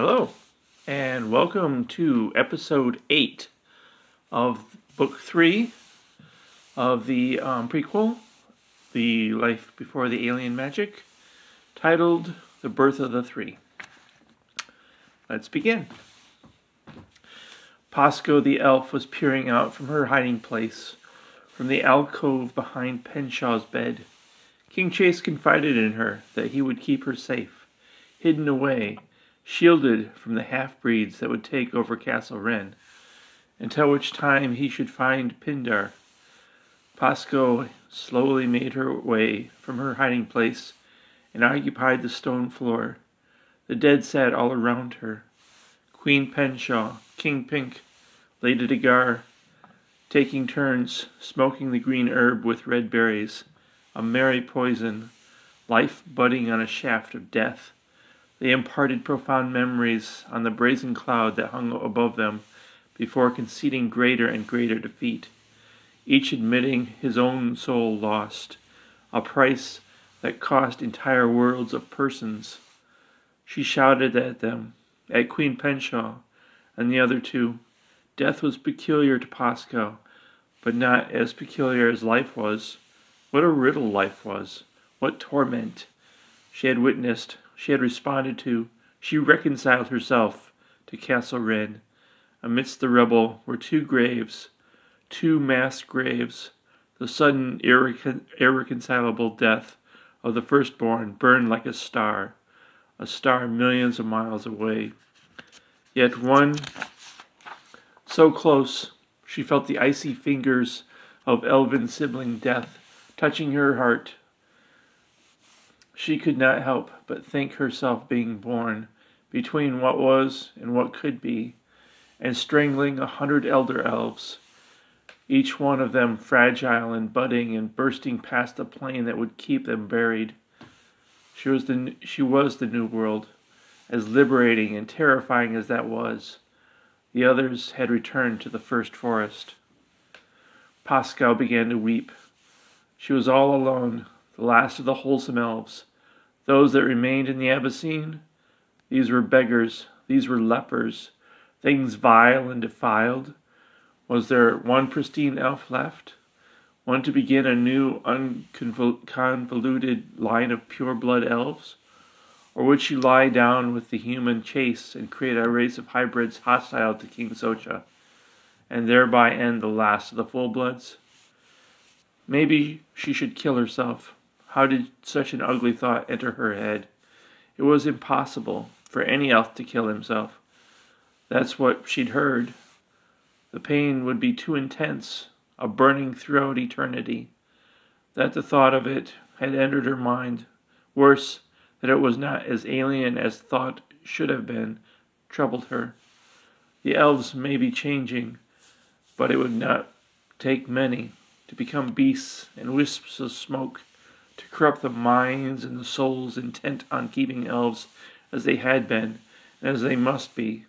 Hello, and welcome to episode 8 of book 3 of the um, prequel, The Life Before the Alien Magic, titled The Birth of the Three. Let's begin. Pasco the elf was peering out from her hiding place, from the alcove behind Penshaw's bed. King Chase confided in her that he would keep her safe, hidden away, shielded from the half breeds that would take over Castle Wren, until which time he should find Pindar. Pasco slowly made her way from her hiding place and occupied the stone floor. The dead sat all around her. Queen Penshaw, King Pink, Lady Degar, taking turns smoking the green herb with red berries, a merry poison, life budding on a shaft of death. They imparted profound memories on the brazen cloud that hung above them before conceding greater and greater defeat, each admitting his own soul lost, a price that cost entire worlds of persons. She shouted at them, at Queen Penshaw and the other two. Death was peculiar to Pasco, but not as peculiar as life was. What a riddle life was! What torment! She had witnessed, she had responded to, she reconciled herself to Castle Wren. Amidst the rubble were two graves, two mass graves. The sudden, irrecon- irreconcilable death of the firstborn burned like a star, a star millions of miles away. Yet one so close, she felt the icy fingers of elven sibling death touching her heart. She could not help but think herself being born between what was and what could be, and strangling a hundred elder elves, each one of them fragile and budding and bursting past the plane that would keep them buried. She was the she was the new world, as liberating and terrifying as that was. The others had returned to the first forest. Pascal began to weep. She was all alone, the last of the wholesome elves. Those that remained in the Abyssine, these were beggars, these were lepers, things vile and defiled. Was there one pristine elf left? One to begin a new, unconvoluted line of pure blood elves? Or would she lie down with the human chase and create a race of hybrids hostile to King Socha, and thereby end the last of the full bloods? Maybe she should kill herself. How did such an ugly thought enter her head? It was impossible for any elf to kill himself. That's what she'd heard. The pain would be too intense, a burning throughout eternity. That the thought of it had entered her mind. Worse, that it was not as alien as thought should have been, troubled her. The elves may be changing, but it would not take many to become beasts and wisps of smoke, to corrupt the minds and the souls intent on keeping elves as they had been and as they must be.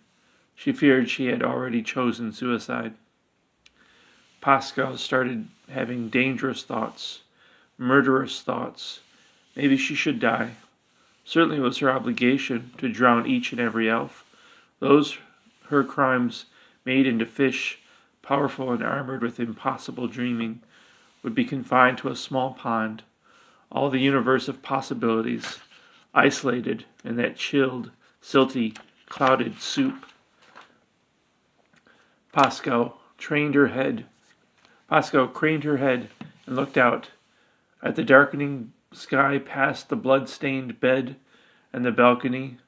She feared she had already chosen suicide. Pascal started having dangerous thoughts, murderous thoughts. Maybe she should die. Certainly it was her obligation to drown each and every elf. Those her crimes made into fish, powerful and armored with impossible dreaming, would be confined to a small pond, all the universe of possibilities, isolated in that chilled, silty, clouded soup. Pascal trained her head. Pascal craned her head and looked out at the darkening sky past the blood-stained bed and the balcony,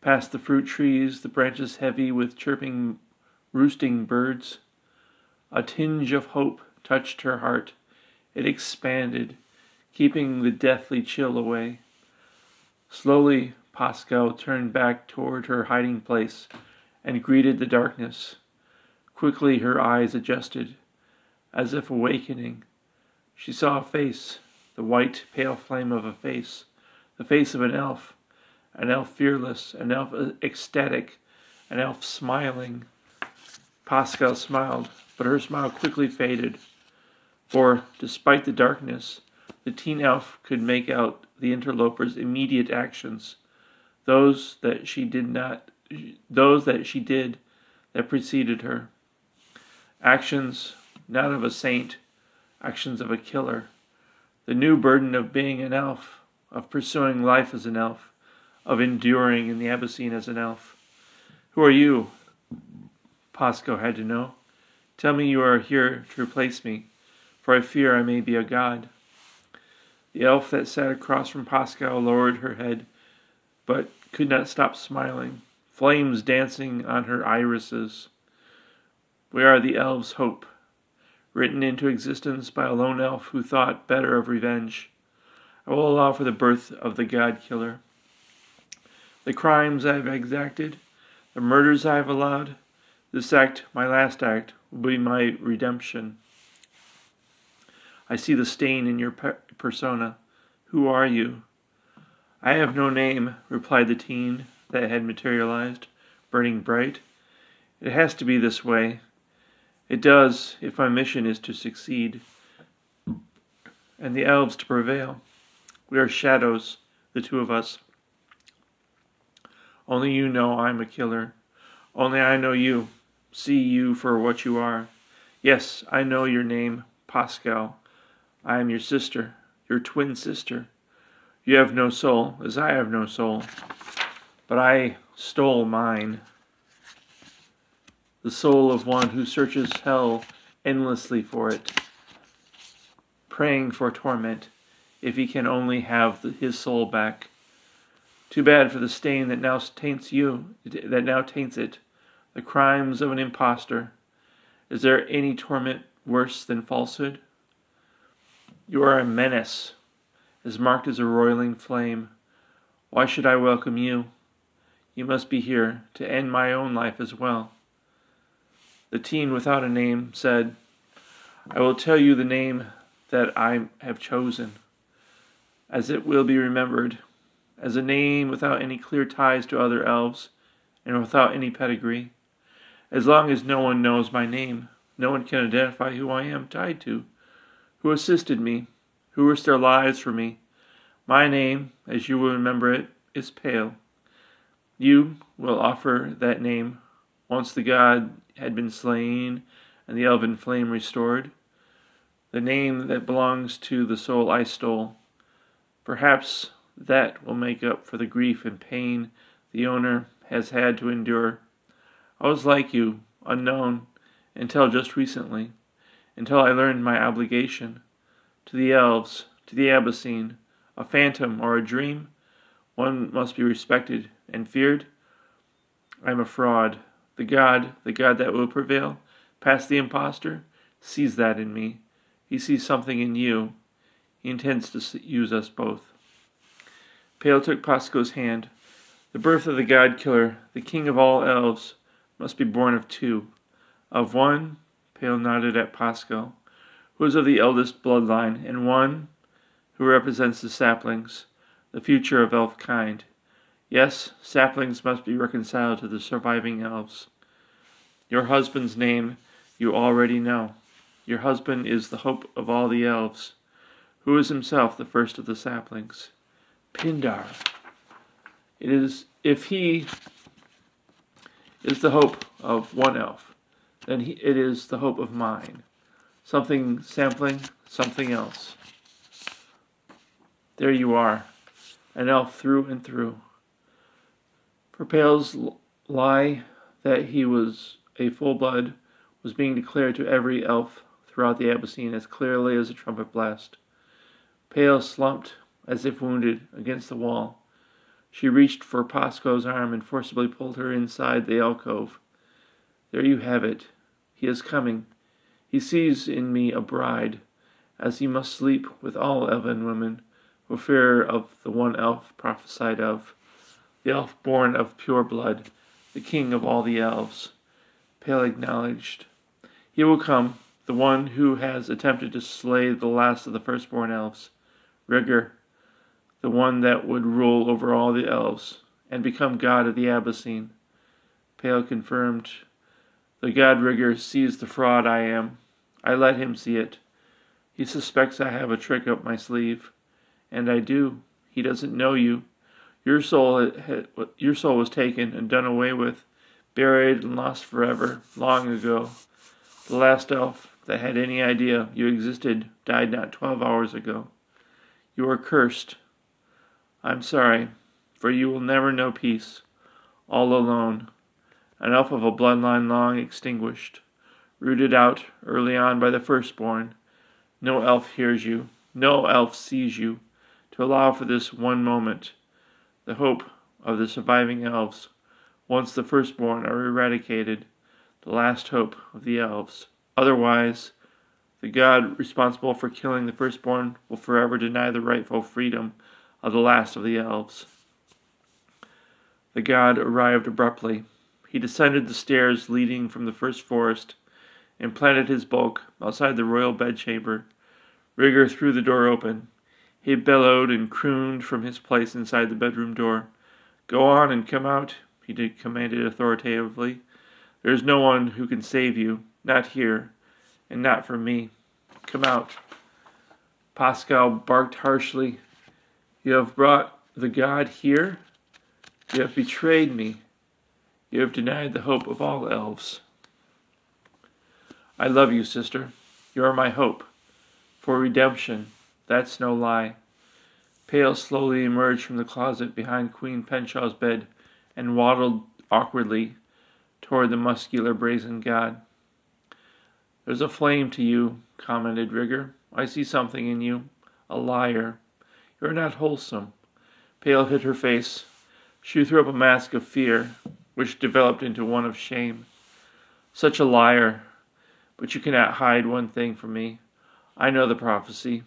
past the fruit trees, the branches heavy with chirping, roosting birds. A tinge of hope touched her heart. It expanded, keeping the deathly chill away. Slowly, Pascal turned back toward her hiding place and greeted the darkness. Quickly her eyes adjusted, as if awakening. She saw a face the white, pale flame of a face, the face of an elf, an elf fearless, an elf uh, ecstatic, an elf smiling. Pascal smiled, but her smile quickly faded, for, despite the darkness, the teen elf could make out the interloper's immediate actions, those that she did not those that she did that preceded her. Actions not of a saint, actions of a killer. The new burden of being an elf, of pursuing life as an elf, of enduring in the Abyssine as an elf. Who are you? Pasco had to know. Tell me you are here to replace me, for I fear I may be a god. The elf that sat across from Pascal lowered her head, but could not stop smiling, flames dancing on her irises. We are the elves' hope, written into existence by a lone elf who thought better of revenge. I will allow for the birth of the god killer. The crimes I have exacted, the murders I have allowed, this act, my last act, will be my redemption. I see the stain in your per- persona. Who are you? I have no name, replied the teen that had materialized, burning bright. It has to be this way. It does, if my mission is to succeed, and the elves to prevail. We are shadows, the two of us. Only you know I'm a killer. Only I know you, see you for what you are. Yes, I know your name, Pascal. I am your sister, your twin sister. You have no soul, as I have no soul. But I stole mine the soul of one who searches hell endlessly for it, praying for torment if he can only have the, his soul back. Too bad for the stain that now taints you, that now taints it, the crimes of an impostor. Is there any torment worse than falsehood? You are a menace, as marked as a roiling flame. Why should I welcome you? You must be here to end my own life as well. The teen without a name said, I will tell you the name that I have chosen, as it will be remembered, as a name without any clear ties to other elves, and without any pedigree. As long as no one knows my name, no one can identify who I am tied to, who assisted me, who risked their lives for me. My name, as you will remember it, is Pale. You will offer that name once the god had been slain and the elven flame restored, the name that belongs to the soul I stole. Perhaps that will make up for the grief and pain the owner has had to endure. I was like you, unknown, until just recently, until I learned my obligation to the elves, to the Abyssine, a phantom or a dream. One must be respected and feared. I am a fraud, the God, the God that will prevail, past the impostor, sees that in me. He sees something in you. He intends to use us both. Pale took Pasco's hand. The birth of the God killer, the king of all elves, must be born of two. Of one, Pale nodded at Pasco, who is of the eldest bloodline, and one who represents the saplings, the future of elf kind. Yes, saplings must be reconciled to the surviving elves. Your husband's name you already know. Your husband is the hope of all the elves, who is himself the first of the saplings. Pindar. It is if he is the hope of one elf, then he, it is the hope of mine. Something sampling, something else. There you are, an elf through and through. For Pale's lie that he was a full blood was being declared to every elf throughout the Abyssine as clearly as a trumpet blast. Pale slumped, as if wounded, against the wall. She reached for Pasco's arm and forcibly pulled her inside the alcove. There you have it. He is coming. He sees in me a bride, as he must sleep with all elven women, for fear of the one elf prophesied of the elf born of pure blood, the king of all the elves. Pale acknowledged, He will come, the one who has attempted to slay the last of the firstborn elves, Rigger, the one that would rule over all the elves, and become god of the Abyssine. Pale confirmed, The god Rigger sees the fraud I am. I let him see it. He suspects I have a trick up my sleeve. And I do. He doesn't know you. Your soul, had, your soul was taken and done away with, buried and lost forever, long ago. The last elf that had any idea you existed died not twelve hours ago. You are cursed. I'm sorry, for you will never know peace, all alone, elf of a bloodline long extinguished, rooted out early on by the firstborn. No elf hears you, no elf sees you, to allow for this one moment, the hope of the surviving elves, once the firstborn are eradicated, the last hope of the elves. Otherwise, the God responsible for killing the firstborn will forever deny the rightful freedom of the last of the elves. The god arrived abruptly. He descended the stairs leading from the first forest and planted his bulk outside the royal bedchamber. Rigger threw the door open. He bellowed and crooned from his place inside the bedroom door. Go on and come out, he commanded authoritatively. There is no one who can save you, not here, and not from me. Come out. Pascal barked harshly. You have brought the god here? You have betrayed me. You have denied the hope of all elves. I love you, sister. You are my hope. For redemption. That's no lie. Pale slowly emerged from the closet behind Queen Penshaw's bed and waddled awkwardly toward the muscular brazen god. There's a flame to you, commented Rigger. I see something in you. A liar. You're not wholesome. Pale hid her face. She threw up a mask of fear, which developed into one of shame. Such a liar. But you cannot hide one thing from me. I know the prophecy.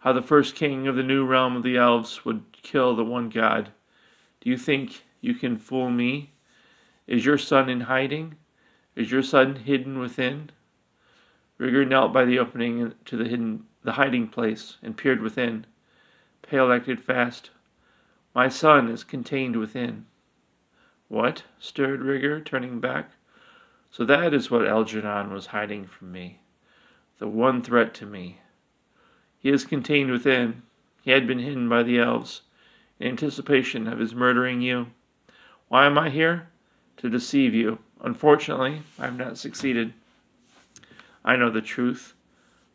How the first king of the new realm of the elves would kill the one god. Do you think you can fool me? Is your son in hiding? Is your son hidden within? Rigger knelt by the opening to the hidden the hiding place and peered within. Pale acted fast. My son is contained within. What? stirred Rigger, turning back. So that is what Algernon was hiding from me. The one threat to me. He is contained within. He had been hidden by the elves, in anticipation of his murdering you. Why am I here? To deceive you. Unfortunately, I have not succeeded. I know the truth.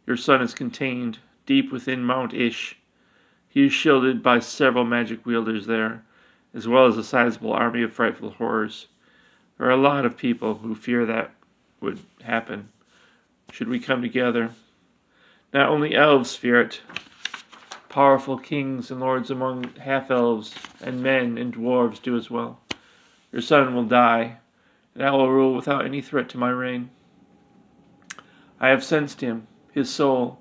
Your son is contained deep within Mount Ish. He is shielded by several magic wielders there, as well as a sizable army of frightful horrors. There are a lot of people who fear that would happen should we come together. Not only elves fear it, powerful kings and lords among half elves, and men and dwarves do as well. Your son will die, and I will rule without any threat to my reign. I have sensed him, his soul,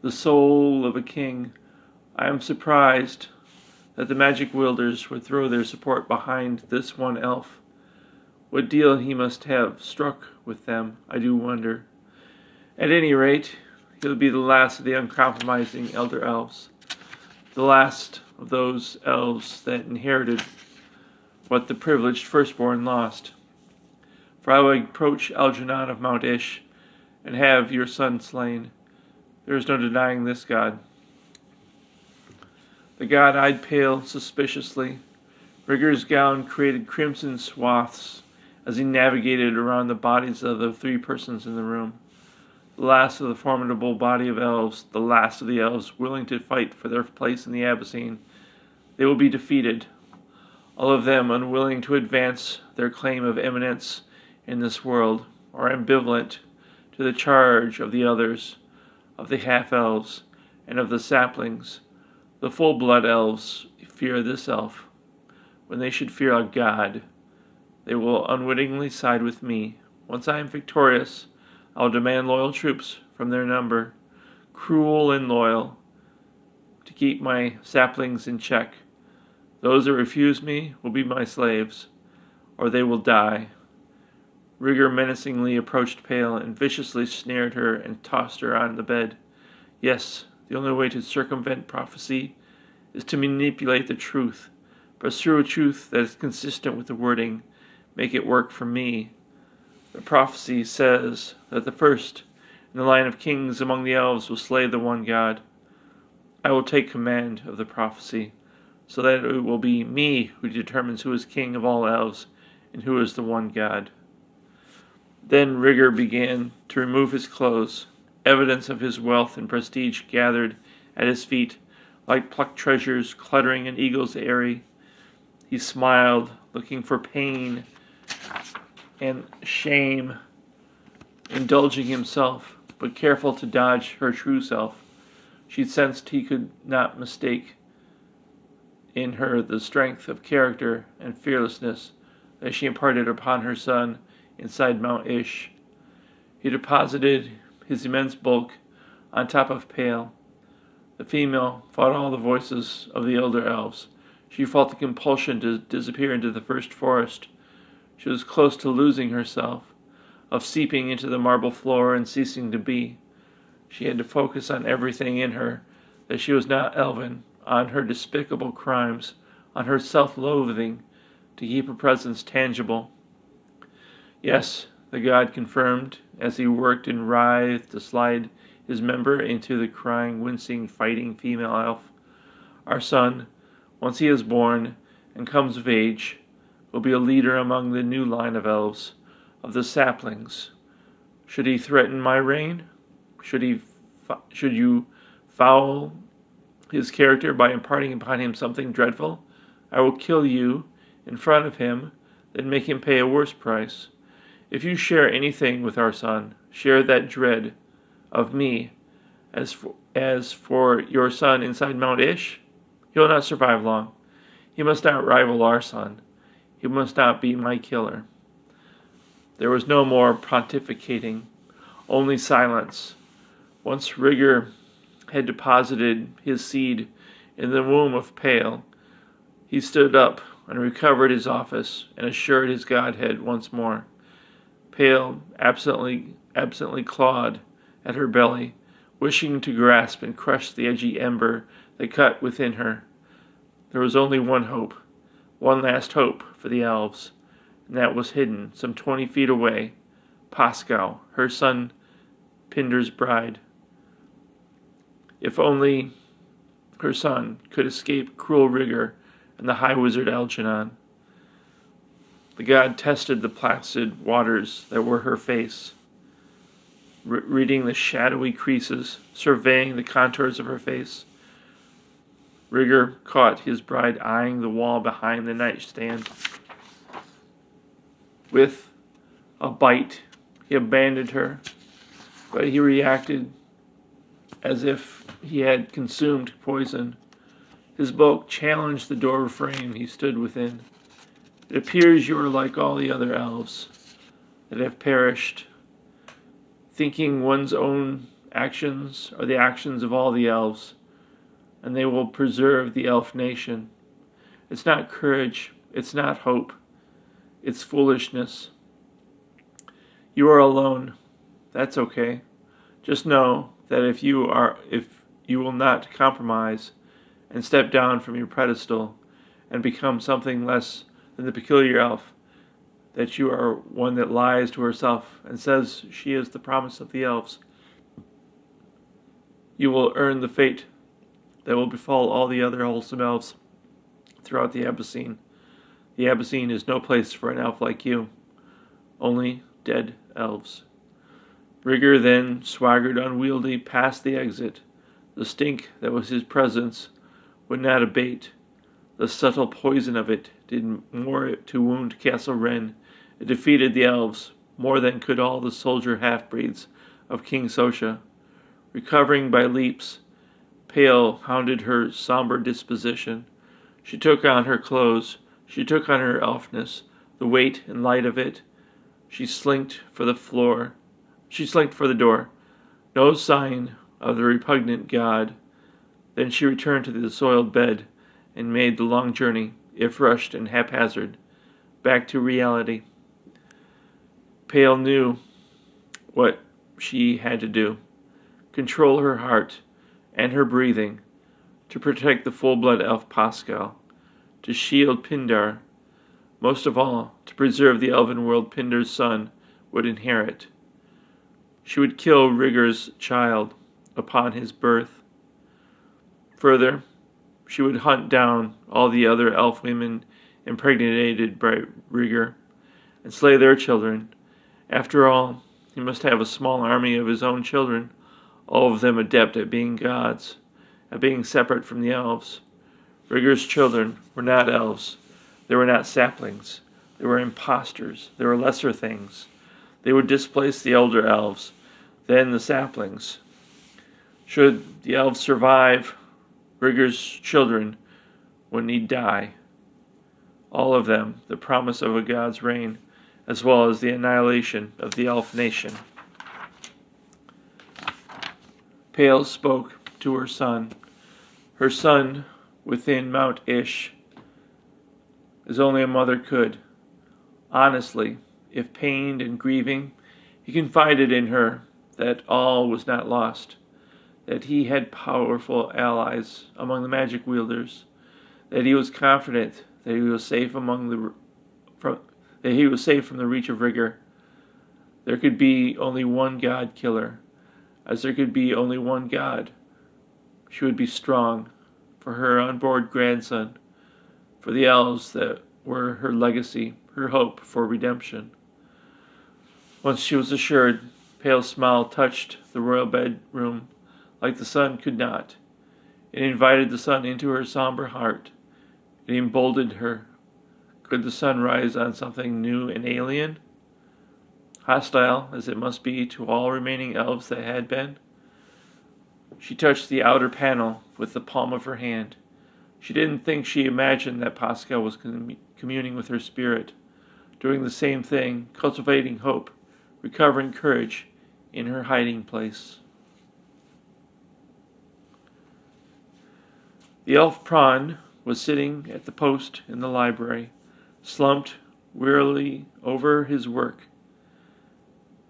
the soul of a king. I am surprised that the magic wielders would throw their support behind this one elf. What deal he must have struck with them, I do wonder. At any rate, he'll be the last of the uncompromising elder elves, the last of those elves that inherited what the privileged firstborn lost. For I will approach Algernon of Mount Ish and have your son slain. There is no denying this God. The god eyed pale suspiciously. Rigger's gown created crimson swaths as he navigated around the bodies of the three persons in the room. The last of the formidable body of elves, the last of the elves willing to fight for their place in the Abyssine. They will be defeated, all of them unwilling to advance their claim of eminence in this world, or ambivalent to the charge of the others, of the half elves, and of the saplings. The full blood elves fear this elf. When they should fear a god, they will unwittingly side with me. Once I am victorious, I will demand loyal troops from their number, cruel and loyal, to keep my saplings in check. Those that refuse me will be my slaves, or they will die. Rigger menacingly approached Pale and viciously snared her and tossed her on the bed. Yes, the only way to circumvent prophecy is to manipulate the truth, pursue a truth that is consistent with the wording, make it work for me. The prophecy says that the first in the line of kings among the elves will slay the one god. I will take command of the prophecy. so that it will be me who determines who is king of all elves and who is the one god. Then Rigger began to remove his clothes. Evidence of his wealth and prestige gathered at his feet like plucked treasures cluttering an eagle's eyrie. He smiled, looking for pain and shame, indulging himself, but careful to dodge her true self. She sensed he could not mistake in her the strength of character and fearlessness that she imparted upon her son inside Mount Ish. He deposited his immense bulk on top of Pale. The female fought all the voices of the elder elves. She felt the compulsion to disappear into the first forest. She was close to losing herself, of seeping into the marble floor and ceasing to be. She had to focus on everything in her that she was not elven, on her despicable crimes, on her self loathing, to keep her presence tangible. Yes, the god confirmed as he worked and writhed to slide his member into the crying, wincing, fighting female elf. Our son, once he is born and comes of age, will be a leader among the new line of elves, of the saplings. Should he threaten my reign? Should he, should you foul his character by imparting upon him something dreadful? I will kill you in front of him, then make him pay a worse price. If you share anything with our son, share that dread of me. As for, as for your son inside Mount Ish, he will not survive long. He must not rival our son. He must not be my killer. There was no more pontificating, only silence. Once Rigger had deposited his seed in the womb of Pale, he stood up and recovered his office and assured his godhead once more. Pale absently absently clawed at her belly, wishing to grasp and crush the edgy ember that cut within her. There was only one hope, one last hope for the elves, and that was hidden some twenty feet away. Pascal, her son Pinder's bride. If only her son could escape cruel Rigger and the high wizard Algernon. The god tested the placid waters that were her face re- reading the shadowy creases, surveying the contours of her face. Rigger caught his bride eyeing the wall behind the nightstand. With a bite, he abandoned her, but he reacted as if he had consumed poison. His bulk challenged the door frame he stood within. It appears you are like all the other elves that have perished thinking one's own actions are the actions of all the elves, and they will preserve the elf nation. It's not courage, it's not hope, it's foolishness. You are alone. That's okay. Just know that if you are if you will not compromise and step down from your pedestal and become something less than the peculiar elf, that you are one that lies to herself and says she is the promise of the elves. You will earn the fate that will befall all the other wholesome elves throughout the Abyssine. The Abyssine is no place for an elf like you, only dead elves. Rigger then swaggered unwieldy past the exit. The stink that was his presence would not abate. The subtle poison of it did more to wound Castle Wren it defeated the elves more than could all the soldier half breeds of King Sosha. Recovering by leaps, Pale hounded her somber disposition. She took on her clothes, she took on her elfness, the weight and light of it. She slinked for the floor. She slinked for the door. No sign of the repugnant god. Then she returned to the soiled bed and made the long journey, if rushed and haphazard, back to reality. Pale knew what she had to do control her heart and her breathing to protect the full blood elf Pascal, to shield Pindar, most of all, to preserve the elven world Pindar's son would inherit. She would kill Rigger's child upon his birth. Further, she would hunt down all the other elf women impregnated by Rigger and slay their children. After all, he must have a small army of his own children, all of them adept at being gods, at being separate from the elves. Rigger's children were not elves. They were not saplings. They were impostors. They were lesser things. They would displace the elder elves, then the saplings. Should the elves survive, Rigger's children would need die. All of them, the promise of a god's reign, as well as the annihilation of the elf nation. Pale spoke to her son. Her son within Mount Ish, as only a mother could. Honestly, if pained and grieving, he confided in her that all was not lost, that he had powerful allies among the magic wielders, that he was confident that he was safe among the from, that he was safe from the reach of Rigger. There could be only one God killer, as there could be only one God. She would be strong, for her unborn grandson, for the elves that were her legacy, her hope for redemption. Once she was assured, pale smile touched the royal bedroom like the sun could not. It invited the sun into her somber heart. It emboldened her. Could the sun rise on something new and alien? Hostile as it must be to all remaining elves that had been? She touched the outer panel with the palm of her hand. She didn't think she imagined that Pascal was communing with her spirit, doing the same thing, cultivating hope, recovering courage in her hiding place. The elf Prawn was sitting at the post in the library, slumped wearily over his work,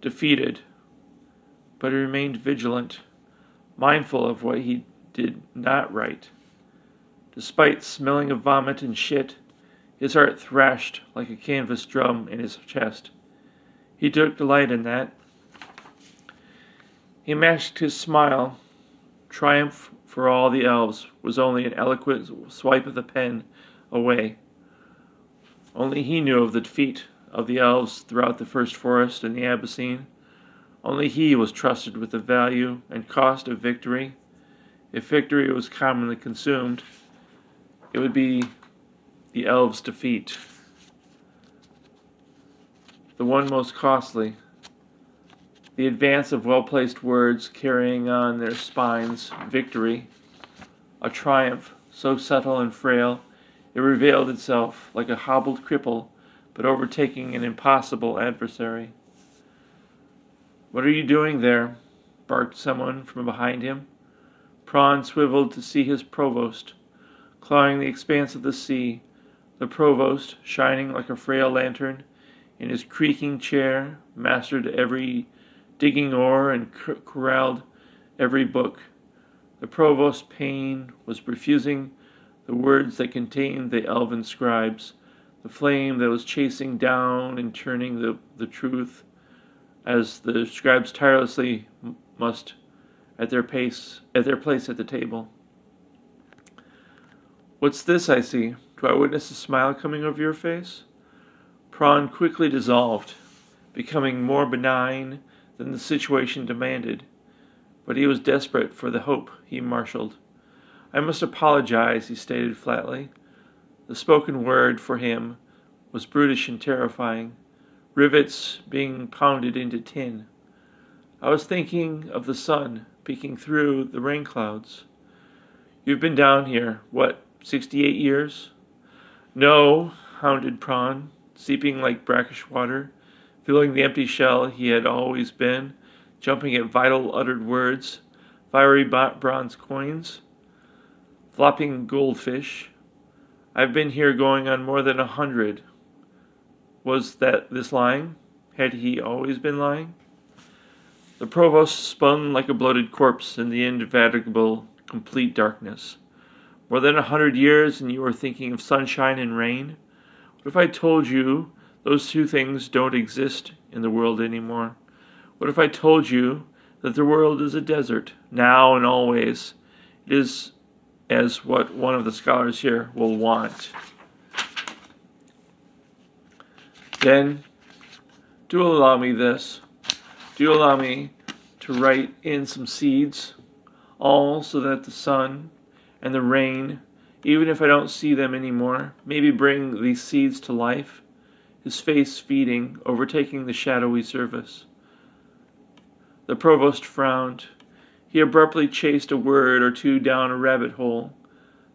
defeated, but he remained vigilant mindful of what he did not right. Despite smelling of vomit and shit, his heart thrashed like a canvas drum in his chest. He took delight in that. He masked his smile. Triumph for all the elves was only an eloquent swipe of the pen away. Only he knew of the defeat of the elves throughout the first forest and the Abyssine. Only he was trusted with the value and cost of victory. If victory was commonly consumed, it would be the elves' defeat. The one most costly. The advance of well placed words carrying on their spines victory, a triumph so subtle and frail it revealed itself like a hobbled cripple, but overtaking an impossible adversary. What are you doing there? barked someone from behind him. Prawn swiveled to see his provost, clawing the expanse of the sea, the provost, shining like a frail lantern, in his creaking chair, mastered every digging oar and corralled every book. The provost's pain was refusing the words that contained the elven scribes, the flame that was chasing down and turning the, the truth as the scribes tirelessly must at their pace at their place at the table. What's this I see? Do I witness a smile coming over your face? Prawn quickly dissolved, becoming more benign than the situation demanded, but he was desperate for the hope he marshaled. I must apologize, he stated flatly. The spoken word for him was brutish and terrifying rivets being pounded into tin. I was thinking of the sun peeking through the rain clouds. You've been down here, what, 68 years? No, hounded Prawn, seeping like brackish water, filling the empty shell he had always been, jumping at vital uttered words, fiery bronze coins, flopping goldfish. I've been here going on more than a hundred, was that this lying? Had he always been lying? The provost spun like a bloated corpse in the indefatigable, complete darkness. More than a hundred years, and you were thinking of sunshine and rain? What if I told you those two things don't exist in the world anymore? What if I told you that the world is a desert, now and always? It is as what one of the scholars here will want. Then, do allow me this. Do allow me to write in some seeds, all so that the sun and the rain, even if I don't see them anymore, maybe bring these seeds to life, his face feeding, overtaking the shadowy surface. The provost frowned. He abruptly chased a word or two down a rabbit hole.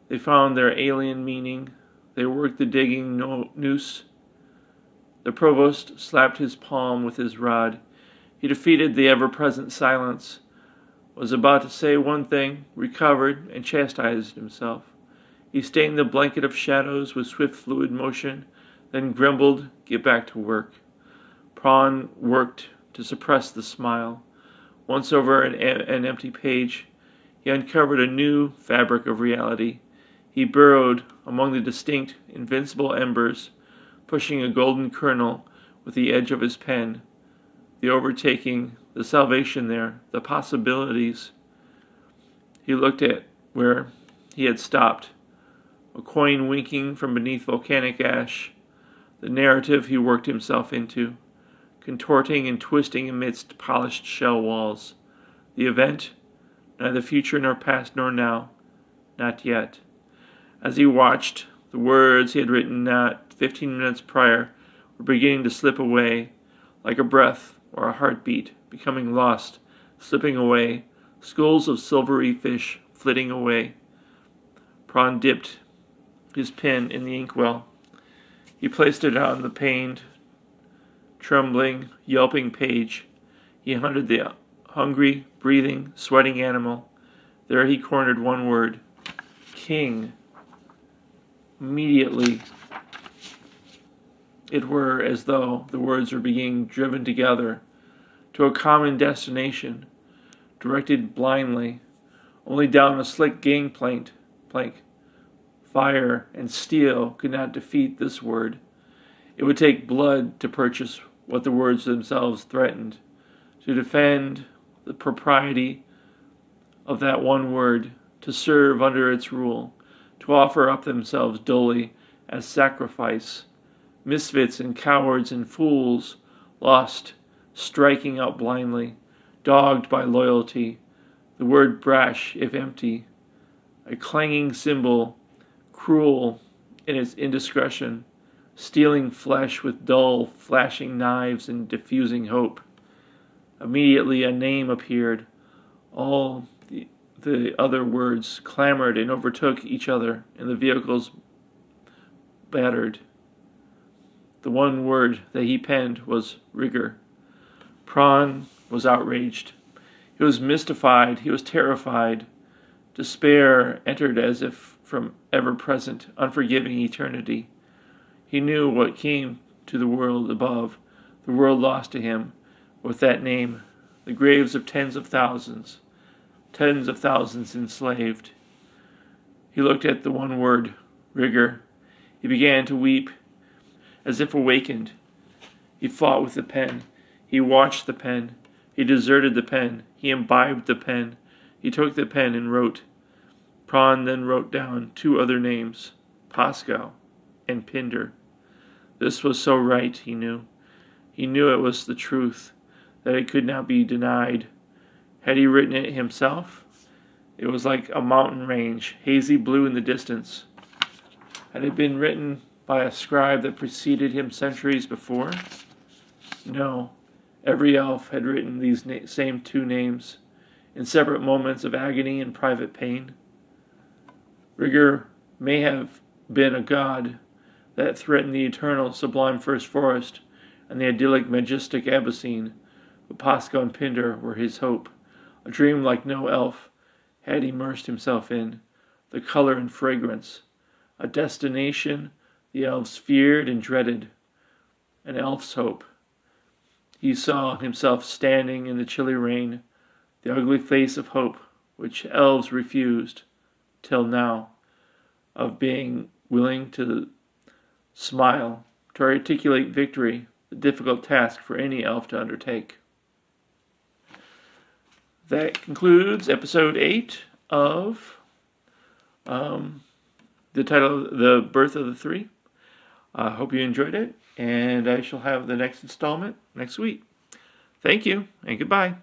They found their alien meaning. They worked the digging no- noose. The provost slapped his palm with his rod. He defeated the ever present silence, was about to say one thing, recovered, and chastised himself. He stained the blanket of shadows with swift fluid motion, then grumbled, Get back to work. Prawn worked to suppress the smile. Once over an, an empty page, he uncovered a new fabric of reality. He burrowed among the distinct, invincible embers, pushing a golden kernel with the edge of his pen. The overtaking, the salvation there, the possibilities. He looked at where he had stopped, a coin winking from beneath volcanic ash, the narrative he worked himself into contorting and twisting amidst polished shell walls. The event, neither future nor past nor now, not yet. As he watched, the words he had written not fifteen minutes prior were beginning to slip away, like a breath or a heartbeat, becoming lost, slipping away, schools of silvery fish flitting away. Prawn dipped his pen in the inkwell. He placed it on the pained, trembling, yelping page. He hunted the hungry, breathing, sweating animal. There he cornered one word King. Immediately, it were as though the words were being driven together to a common destination, directed blindly, only down a slick gangplank. Plank. Fire and steel could not defeat this word. It would take blood to purchase what the words themselves threatened, to defend the propriety of that one word, to serve under its rule, to offer up themselves dully as sacrifice, misfits and cowards and fools, lost, striking out blindly, dogged by loyalty, the word brash if empty, a clanging cymbal, cruel in its indiscretion, stealing flesh with dull, flashing knives and diffusing hope. Immediately a name appeared. All the, the other words clamored and overtook each other, and the vehicles battered. The one word that he penned was Rigger. Prawn was outraged. He was mystified. He was terrified. Despair entered as if from ever present, unforgiving eternity. He knew what came to the world above, the world lost to him, with that name, the graves of tens of thousands, tens of thousands enslaved. He looked at the one word, Rigger. He began to weep, as if awakened. He fought with the pen. He watched the pen. He deserted the pen. He imbibed the pen. He took the pen and wrote. Prawn then wrote down two other names, Pascal and Pinder. This was so right, he knew. He knew it was the truth, that it could not be denied. Had he written it himself? It was like a mountain range, hazy blue in the distance. Had it been written by a scribe that preceded him centuries before? No. Every elf had written these na- same two names in separate moments of agony and private pain. Rigger may have been a god that threatened the eternal, sublime first forest and the idyllic, majestic Abyssine. But Pascal and Pinder were his hope, a dream like no elf had immersed himself in, the color and fragrance, a destination the elves feared and dreaded, an elf's hope. He saw himself standing in the chilly rain, the ugly face of hope, which elves refused, till now, of being willing to smile to articulate victory, a difficult task for any elf to undertake. That concludes episode 8 of um, the title, The Birth of the Three. I hope you enjoyed it, and I shall have the next installment next week. Thank you, and goodbye.